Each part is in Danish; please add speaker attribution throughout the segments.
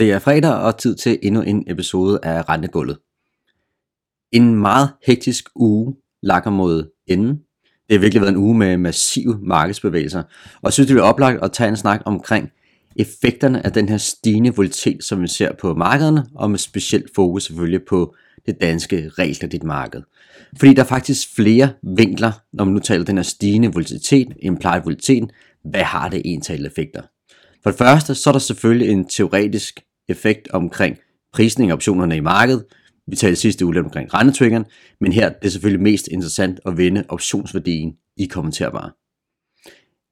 Speaker 1: Det er fredag og tid til endnu en episode af Rentegulvet. En meget hektisk uge lakker mod enden. Det har virkelig været en uge med massive markedsbevægelser, og jeg synes, det er oplagt at tage en snak omkring effekterne af den her stigende volatilitet, som vi ser på markederne, og med specielt fokus selvfølgelig på det danske realkreditmarked. Fordi der er faktisk flere vinkler, når man nu taler den her stigende volatilitet, implied volatilitet, hvad har det egentlig effekter? For det første, så er der selvfølgelig en teoretisk effekt omkring prisning af optionerne i markedet. Vi talte sidste uge lidt omkring rentetriggeren, men her det er det selvfølgelig mest interessant at vende optionsværdien i kommenterbare.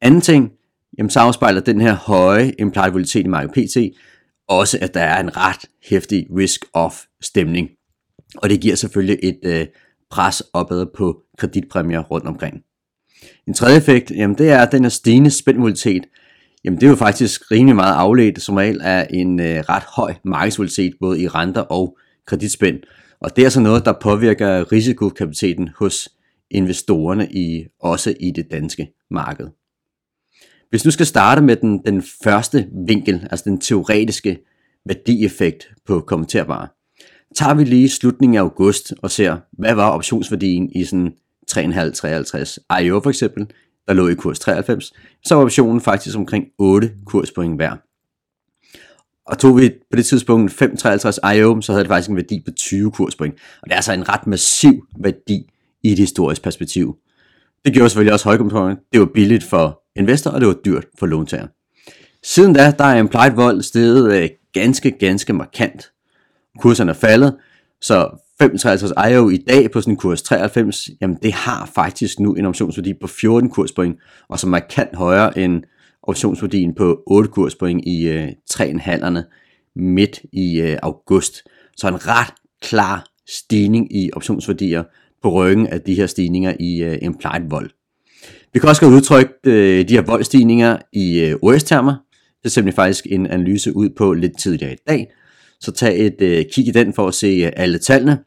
Speaker 1: Anden ting, jamen så afspejler den her høje implied volatilitet i markedet PT, også at der er en ret hæftig risk-off stemning. Og det giver selvfølgelig et øh, pres opad på kreditpræmier rundt omkring. En tredje effekt, jamen det er, den her stigende spændvolatilitet, Jamen det er jo faktisk rimelig meget afledt som regel af en øh, ret høj markedsvolatilitet både i renter og kreditspænd. Og det er så noget, der påvirker risikokapaciteten hos investorerne i også i det danske marked. Hvis du skal starte med den, den første vinkel, altså den teoretiske værdieffekt på kommenterbare, tager vi lige slutningen af august og ser, hvad var optionsværdien i sådan 3,5-53 IO for eksempel, der lå i kurs 93, så var optionen faktisk omkring 8 kurspoint hver. Og tog vi på det tidspunkt 5,53 IO, så havde det faktisk en værdi på 20 kurspoint. Og det er altså en ret massiv værdi i et historisk perspektiv. Det gjorde selvfølgelig også højkomponenten. Det var billigt for investor, og det var dyrt for låntager. Siden da, der er implied vold steget øh, ganske, ganske markant. Kurserne er faldet, så 5,53 IO i dag på sådan en kurs 93, jamen det har faktisk nu en optionsværdi på 14 kurspoint, og som er markant højere end optionsværdien på 8 kurspoint i øh, 3,5'erne midt i øh, august. Så en ret klar stigning i optionsværdier på ryggen af de her stigninger i øh, implied vold. Vi kan også godt udtrykke øh, de her voldstigninger i øh, OS-termer. Det sender faktisk en analyse ud på lidt tidligere i dag, så tag et øh, kig i den for at se øh, alle tallene.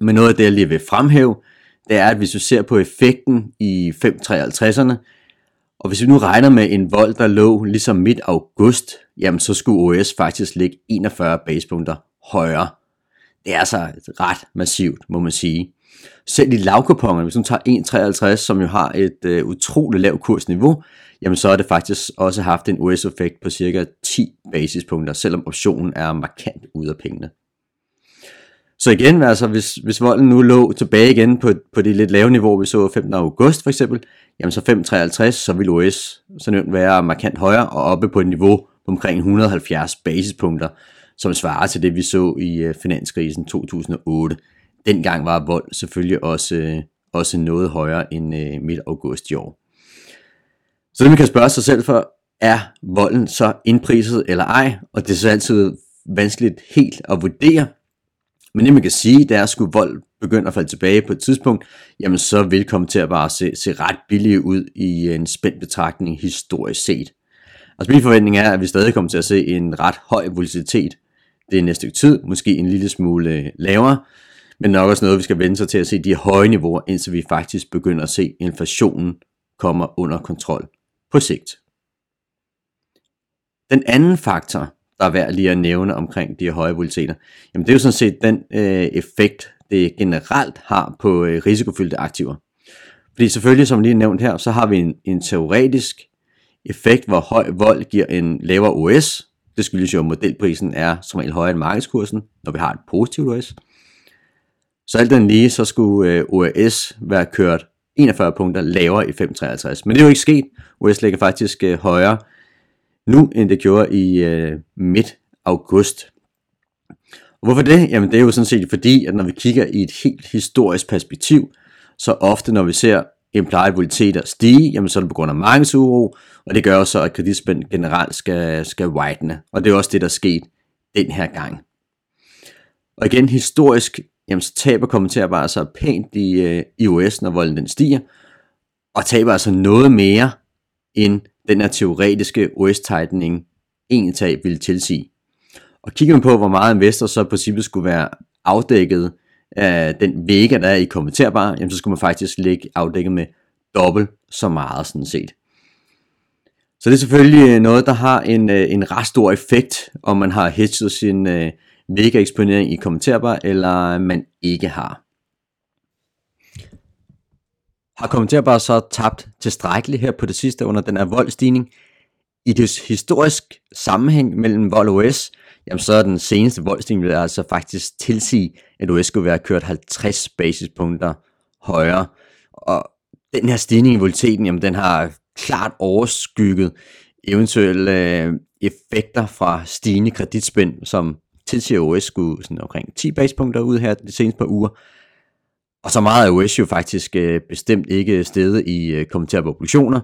Speaker 1: Men noget af det, jeg lige vil fremhæve, det er, at hvis du ser på effekten i 553'erne, og hvis vi nu regner med en vold, der lå ligesom midt august, jamen så skulle OS faktisk ligge 41 basepunkter højere. Det er altså ret massivt, må man sige. Selv i lavkupongerne, hvis du tager 1,53, som jo har et øh, utroligt lavt kursniveau, jamen så har det faktisk også haft en OS-effekt på cirka 10 basispunkter, selvom optionen er markant ude af pengene. Så igen, altså hvis, hvis volden nu lå tilbage igen på, på det lidt lave niveau, vi så 15. august for eksempel, jamen så 5,53, så vil OS så nemt være markant højere og oppe på et niveau på omkring 170 basispunkter, som svarer til det, vi så i øh, finanskrisen 2008. Dengang var vold selvfølgelig også, øh, også noget højere end øh, midt august i år. Så det man kan spørge sig selv for, er volden så indpriset eller ej? Og det er så altid vanskeligt helt at vurdere. Men det man kan sige, det er, at skulle vold begynde at falde tilbage på et tidspunkt, jamen så vil komme til at bare se, se ret billige ud i en spændt betragtning historisk set. Altså min forventning er, at vi stadig kommer til at se en ret høj volatilitet det er næste stykke tid, måske en lille smule øh, lavere, men nok også noget, vi skal vende sig til at se de høje niveauer, indtil vi faktisk begynder at se inflationen kommer under kontrol på sigt. Den anden faktor, der er værd lige at nævne omkring de høje volatiliteter, jamen det er jo sådan set den øh, effekt, det generelt har på øh, risikofyldte aktiver. Fordi selvfølgelig, som lige nævnt her, så har vi en, en teoretisk effekt, hvor høj vold giver en lavere OS. Det skyldes jo, at modelprisen er som regel højere end markedskursen, når vi har et positivt OS. Så alt den lige, så skulle øh, OS være kørt 41 punkter lavere i 553. Men det er jo ikke sket. OS ligger faktisk øh, højere nu, end det gjorde i øh, midt august. Og hvorfor det? Jamen det er jo sådan set fordi, at når vi kigger i et helt historisk perspektiv, så ofte når vi ser implied volatiliteter stige, jamen så er det på grund af markedsuro, og det gør så, at kreditspænd generelt skal, skal widene. Og det er også det, der er sket den her gang. Og igen, historisk jamen så taber kommenterer bare så pænt i, øh, i US, når volden den stiger, og taber altså noget mere, end den her teoretiske OS-tightening egentlig tab ville tilsige. Og kigger man på, hvor meget investor så i princippet skulle være afdækket af den vega, der er i kommenterbar, jamen så skulle man faktisk ligge afdækket med dobbelt så meget sådan set. Så det er selvfølgelig øh, noget, der har en, øh, en ret stor effekt, om man har hedget sin øh, mega eksponering i kommenterbar, eller man ikke har. Har kommenterbar så tabt tilstrækkeligt her på det sidste under den her voldstigning? I det historisk sammenhæng mellem vold og OS, jamen så er den seneste voldstigning vil altså faktisk tilsige, at OS skulle være kørt 50 basispunkter højere. Og den her stigning i volatiliteten, jamen den har klart overskygget eventuelle øh, effekter fra stigende kreditspænd, som tilsiger OS skulle sådan omkring 10 basispunkter ud her de seneste par uger. Og så meget er OS jo faktisk øh, bestemt ikke stedet i øh, på obligationer,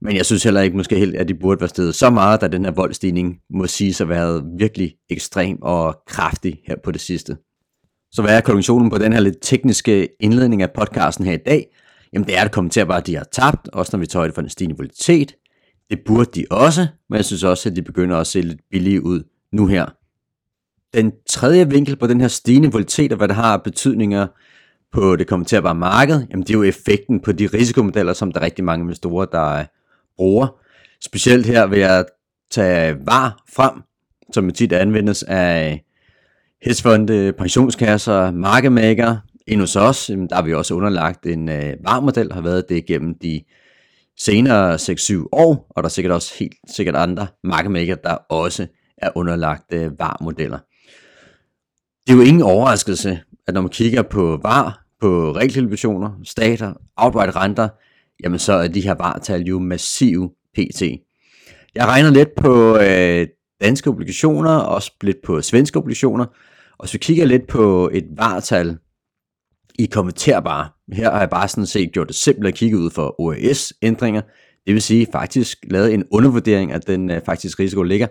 Speaker 1: men jeg synes heller ikke måske helt, at de burde være stedet så meget, da den her voldstigning må sige at været virkelig ekstrem og kraftig her på det sidste. Så hvad er konklusionen på den her lidt tekniske indledning af podcasten her i dag? Jamen det er at kommentere bare, at de har tabt, også når vi tager det for den stigende volatilitet. Det burde de også, men jeg synes også, at de begynder at se lidt billige ud nu her. Den tredje vinkel på den her stigende volatilitet, og hvad det har betydninger på det kommenterbare marked, jamen det er jo effekten på de risikomodeller, som der er rigtig mange investorer, der øh, bruger. Specielt her vil jeg tage VAR frem, som tit anvendes af hedgefonde, pensionskasser, marketmaker. End hos os, der har vi også underlagt en varmodel, VAR-model, har været det gennem de senere 6-7 år, og der er sikkert også helt sikkert andre marketmaker, der også er underlagt varmodeller. VAR-modeller. Det er jo ingen overraskelse, at når man kigger på VAR, på realkreditobligationer, stater, outright renter, jamen så er de her VAR-tal jo massive pt. Jeg regner lidt på øh, danske obligationer, også lidt på svenske obligationer, og så kigger lidt på et VAR-tal i kommenterbare. Her har jeg bare sådan set gjort det simpelt at kigge ud for OAS-ændringer, det vil sige faktisk lavet en undervurdering af den øh, faktisk risiko ligger.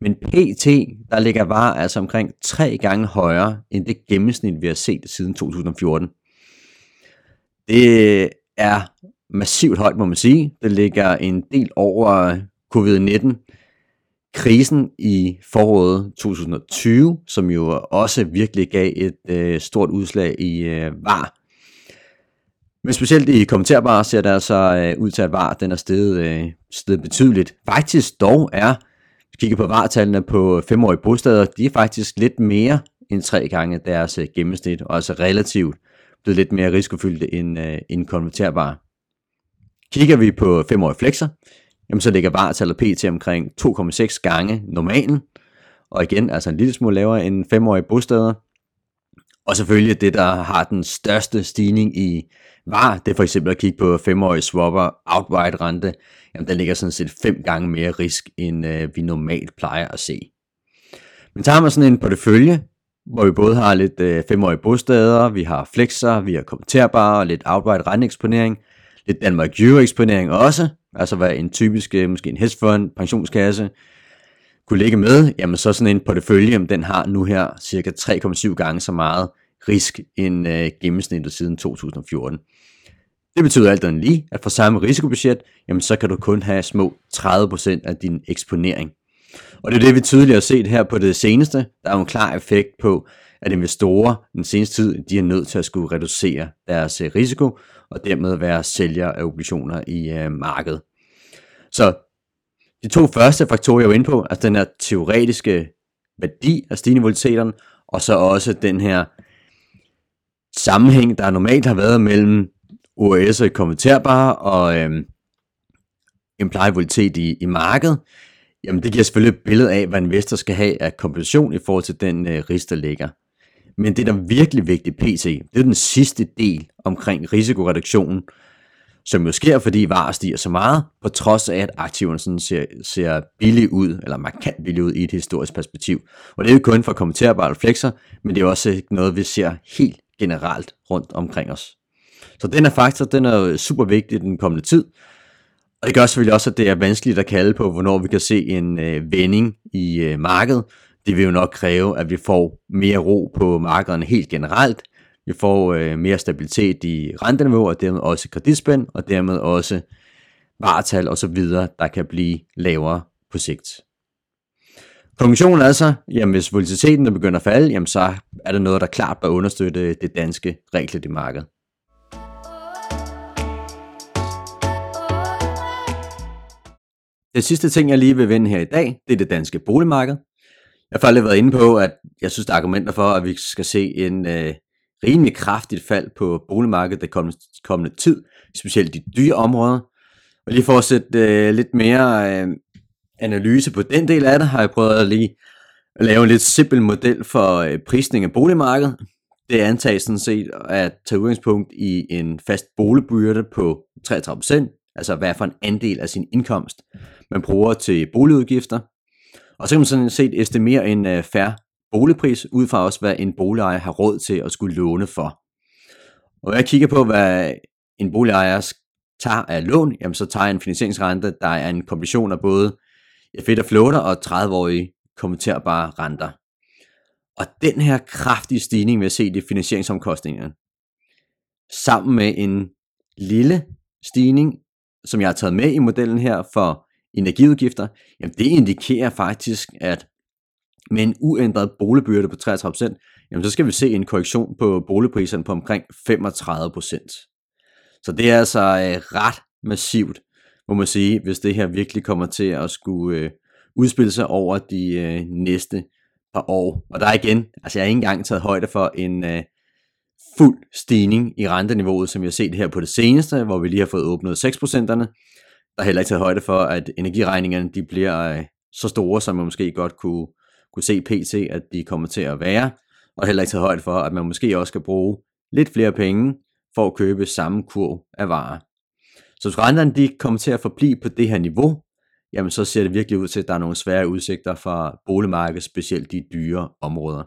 Speaker 1: Men PT, der ligger VAR altså omkring tre gange højere end det gennemsnit, vi har set siden 2014. Det er massivt højt, må man sige. Det ligger en del over øh, covid-19 krisen i foråret 2020, som jo også virkelig gav et øh, stort udslag i øh, VAR. Men specielt i kommenterbare ser det altså øh, ud til, at VAR den er steget, øh, steget betydeligt. Faktisk dog er, hvis vi kigger på VAR-tallene på femårige bostader, de er faktisk lidt mere end tre gange deres øh, gennemsnit, og altså relativt blevet lidt mere risikofyldte end, øh, end konverterbare. Kigger vi på femårige flexer, jamen så ligger VAR-tallet P til omkring 2,6 gange normalen, og igen altså en lille smule lavere end 5-årige bosteder. Og selvfølgelig det, der har den største stigning i VAR, det er for eksempel at kigge på femårige swapper outright rente, jamen der ligger sådan set fem gange mere risk, end øh, vi normalt plejer at se. Men tager man sådan en portefølje, hvor vi både har lidt øh, femårige bostader, vi har flexer, vi har kommenterbare og lidt outright renteeksponering, lidt Danmark Euro eksponering også, altså hvad en typisk, øh, måske en hedgefond, pensionskasse, kunne ligge med, jamen så sådan en portefølje, den har nu her cirka 3,7 gange så meget risk end øh, gennemsnittet siden 2014. Det betyder alt andet lige, at for samme risikobudget, jamen så kan du kun have små 30% af din eksponering. Og det er det, vi tydeligt har set her på det seneste. Der er jo en klar effekt på, at investorer den seneste tid, de er nødt til at skulle reducere deres øh, risiko, og dermed være sælger af obligationer i øh, markedet. Så de to første faktorer, jeg var inde på, altså den her teoretiske værdi af stigende volatiliteten, og så også den her sammenhæng, der normalt har været mellem OAS og konverterbare og øh, implied volatilitet i, i markedet, jamen det giver selvfølgelig et billede af, hvad investor skal have af kompensation i forhold til den øh, risk, der ligger. Men det, der er virkelig vigtigt PC, det er den sidste del omkring risikoreduktionen, som jo sker, fordi varer stiger så meget, på trods af, at aktiverne sådan ser, ser billige ud, eller markant billige ud i et historisk perspektiv. Og det er jo kun for kommenterbare flexer, men det er også noget, vi ser helt generelt rundt omkring os. Så den her faktor, den er super vigtig i den kommende tid, og det gør selvfølgelig også, at det er vanskeligt at kalde på, hvornår vi kan se en øh, vending i øh, markedet. Det vil jo nok kræve, at vi får mere ro på markederne helt generelt. Vi får øh, mere stabilitet i renteniveau, og dermed også kreditspænd, og dermed også varetal og så videre, der kan blive lavere på sigt. Konklusionen er altså, jamen hvis volatiliteten begynder at falde, jamen så er det noget, der klart bør understøtte det danske realkreditmarked. Det sidste ting, jeg lige vil vende her i dag, det er det danske boligmarked. Jeg har faktisk været inde på, at jeg synes, der er argumenter for, at vi skal se en øh, rimelig kraftigt fald på boligmarkedet det kommende, kommende tid, specielt de dyre områder. Og lige for at sætte øh, lidt mere øh, analyse på den del af det, har jeg prøvet at lige at lave en lidt simpel model for øh, prisning af boligmarkedet. Det antages sådan set at tage udgangspunkt i en fast boligbyrde på 33%, altså hvad for en andel af sin indkomst, man bruger til boligudgifter. Og så kan man sådan set estimere en øh, uh, færre boligpris, ud fra også hvad en boligejer har råd til at skulle låne for. Og jeg kigger på, hvad en boligejer tager af lån, jamen så tager jeg en finansieringsrente, der er en kombination af både fedt og floater og 30-årige kommenterbare renter. Og den her kraftige stigning, vi har set i finansieringsomkostningerne, sammen med en lille stigning, som jeg har taget med i modellen her for energiudgifter, jamen det indikerer faktisk, at med en uændret boligbyrde på 33%, jamen så skal vi se en korrektion på boligpriserne på omkring 35%. Så det er altså øh, ret massivt, må man sige, hvis det her virkelig kommer til at skulle øh, udspille sig over de øh, næste par år. Og der er igen, altså jeg har ikke engang taget højde for en øh, fuld stigning i renteniveauet, som vi har set her på det seneste, hvor vi lige har fået åbnet 6%'erne. Er heller ikke taget højde for, at energiregningerne de bliver øh, så store, som man måske godt kunne, kunne se pt, at de kommer til at være. Og heller ikke taget højde for, at man måske også skal bruge lidt flere penge for at købe samme kurv af varer. Så hvis renterne de kommer til at forblive på det her niveau, jamen så ser det virkelig ud til, at der er nogle svære udsigter for boligmarkedet, specielt de dyre områder.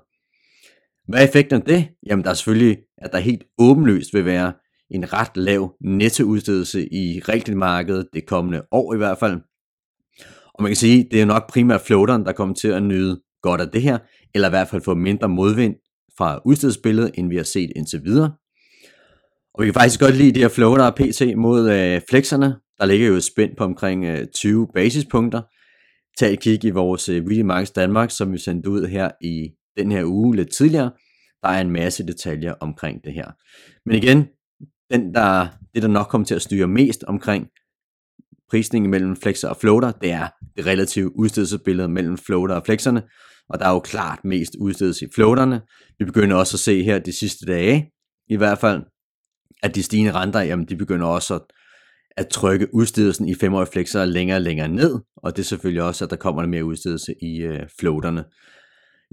Speaker 1: Hvad er effekten af det? Jamen der er selvfølgelig, at der helt åbenlyst vil være en ret lav nettoudstedelse i realkreditmarkedet det kommende år i hvert fald. Og man kan sige, det er nok primært floateren, der kommer til at nyde godt af det her, eller i hvert fald få mindre modvind fra udstedelsesbilledet, end vi har set indtil videre. Og vi kan faktisk godt lide de her floater PT mod øh, flexerne. Der ligger jo et spænd på omkring øh, 20 basispunkter. Tag et kig i vores øh, Reading Markets Danmark, som vi sendte ud her i den her uge lidt tidligere. Der er en masse detaljer omkring det her. Men igen, den der, det der nok kommer til at styre mest omkring prisningen mellem flexer og floater, det er det relative udstedelsesbillede mellem floater og flexerne, og der er jo klart mest udstedelse i floaterne. Vi begynder også at se her de sidste dage, i hvert fald, at de stigende renter, jamen de begynder også at, at trykke udstedelsen i femårige flexer længere og længere ned, og det er selvfølgelig også, at der kommer mere udstedelse i øh, floaterne.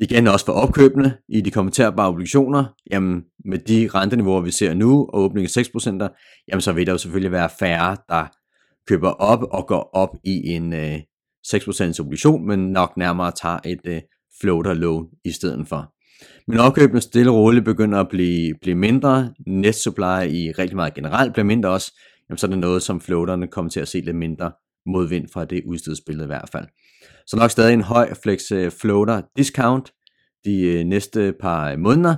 Speaker 1: Igen også for opkøbene i de kommenterbare obligationer, jamen med de renteniveauer, vi ser nu, og åbningen 6%, jamen så vil der jo selvfølgelig være færre, der køber op og går op i en øh, 6% obligation, men nok nærmere tager et øh, floater lån i stedet for. Men opkøbene stille og roligt begynder at blive, blive mindre, net supply i rigtig meget generelt bliver mindre også, jamen så er det noget, som floaterne kommer til at se lidt mindre modvind fra det udstedsbillede i hvert fald. Så nok stadig en høj flex øh, floater discount de øh, næste par øh, måneder,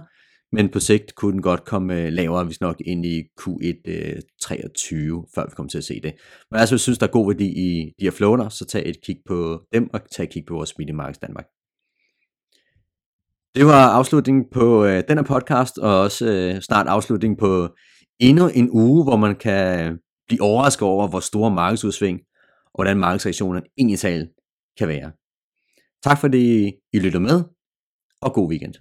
Speaker 1: men på sigt kunne den godt komme lavere, hvis nok ind i Q1 23, før vi kommer til at se det. Men altså, hvis du synes, der er god værdi i de her floater, så tag et kig på dem, og tag et kig på vores Media Markets Danmark. Det var afslutningen på øh, her podcast, og også øh, snart afslutningen på endnu en uge, hvor man kan blive overrasket over, hvor store markedsudsving og hvordan markedsreaktionerne egentlig kan være. Tak fordi I lytter med, og god weekend.